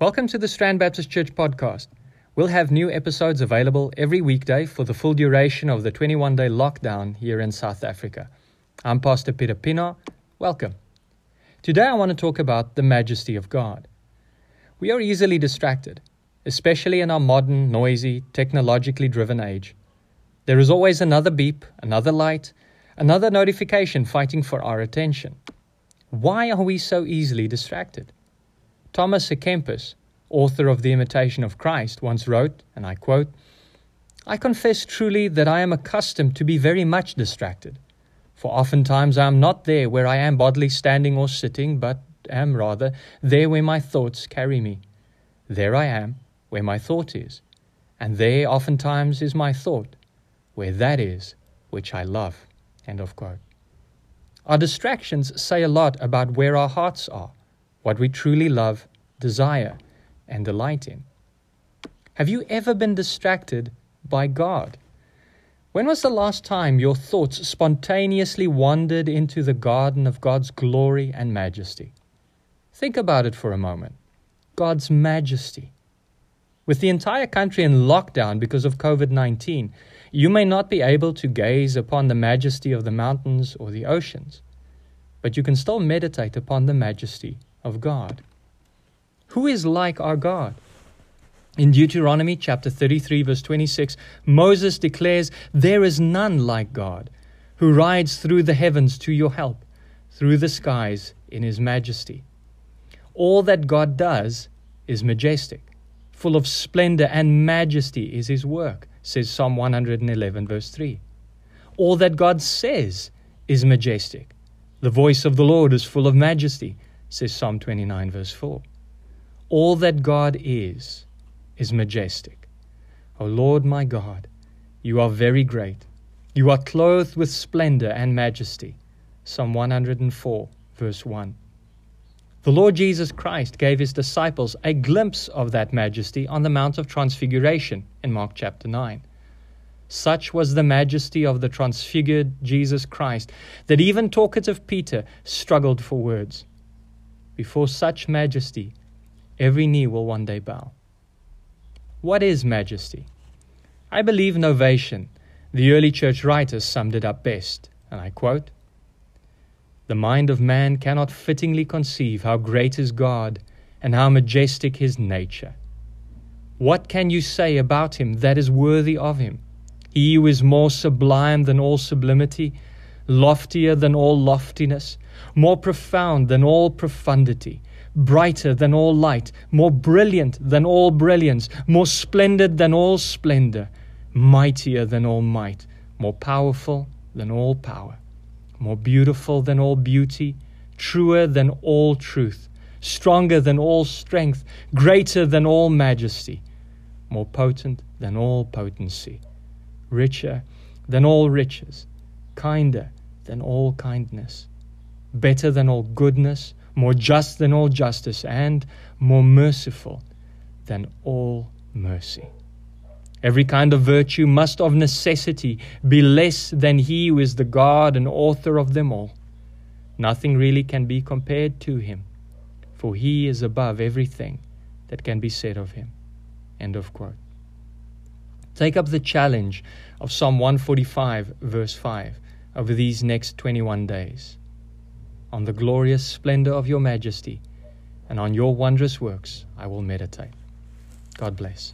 Welcome to the Strand Baptist Church podcast. We'll have new episodes available every weekday for the full duration of the 21 day lockdown here in South Africa. I'm Pastor Peter Pienaar. Welcome. Today I want to talk about the majesty of God. We are easily distracted, especially in our modern, noisy, technologically driven age. There is always another beep, another light, another notification fighting for our attention. Why are we so easily distracted? Thomas à Kempis, author of The Imitation of Christ, once wrote, and I quote, I confess truly that I am accustomed to be very much distracted, for oftentimes I am not there where I am bodily standing or sitting, but am rather there where my thoughts carry me. There I am, where my thought is, and there oftentimes is my thought, where that is which I love. End of quote. Our distractions say a lot about where our hearts are what we truly love, desire, and delight in. Have you ever been distracted by God? When was the last time your thoughts spontaneously wandered into the garden of God's glory and majesty? Think about it for a moment. God's majesty. With the entire country in lockdown because of COVID 19, you may not be able to gaze upon the majesty of the mountains or the oceans, but you can still meditate upon the majesty of God. Who is like our God? In Deuteronomy chapter 33, verse 26, Moses declares, There is none like God, who rides through the heavens to your help, through the skies in his majesty. All that God does is majestic, full of splendor and majesty is his work, says Psalm 111, verse 3. All that God says is majestic. The voice of the Lord is full of majesty, says Psalm 29, verse 4. All that God is, is majestic. O Lord my God, you are very great. You are clothed with splendor and majesty. Psalm 104, verse 1. The Lord Jesus Christ gave his disciples a glimpse of that majesty on the Mount of Transfiguration in Mark chapter 9. Such was the majesty of the transfigured Jesus Christ that even talkative Peter struggled for words. Before such majesty, every knee will one day bow. What is majesty? I believe Novatian, the early church writers, summed it up best, and I quote The mind of man cannot fittingly conceive how great is God and how majestic his nature. What can you say about him that is worthy of him? He who is more sublime than all sublimity, loftier than all loftiness, more profound than all profundity, brighter than all light, more brilliant than all brilliance, more splendid than all splendor, mightier than all might, more powerful than all power, more beautiful than all beauty, truer than all truth, stronger than all strength, greater than all majesty, more potent than all potency, richer than all riches, kinder than all kindness better than all goodness, more just than all justice, and more merciful than all mercy. Every kind of virtue must of necessity be less than he who is the God and author of them all. Nothing really can be compared to him, for he is above everything that can be said of him. End of quote. Take up the challenge of Psalm 145, verse 5, over these next 21 days on the glorious splendor of your majesty, and on your wondrous works I will meditate. God bless.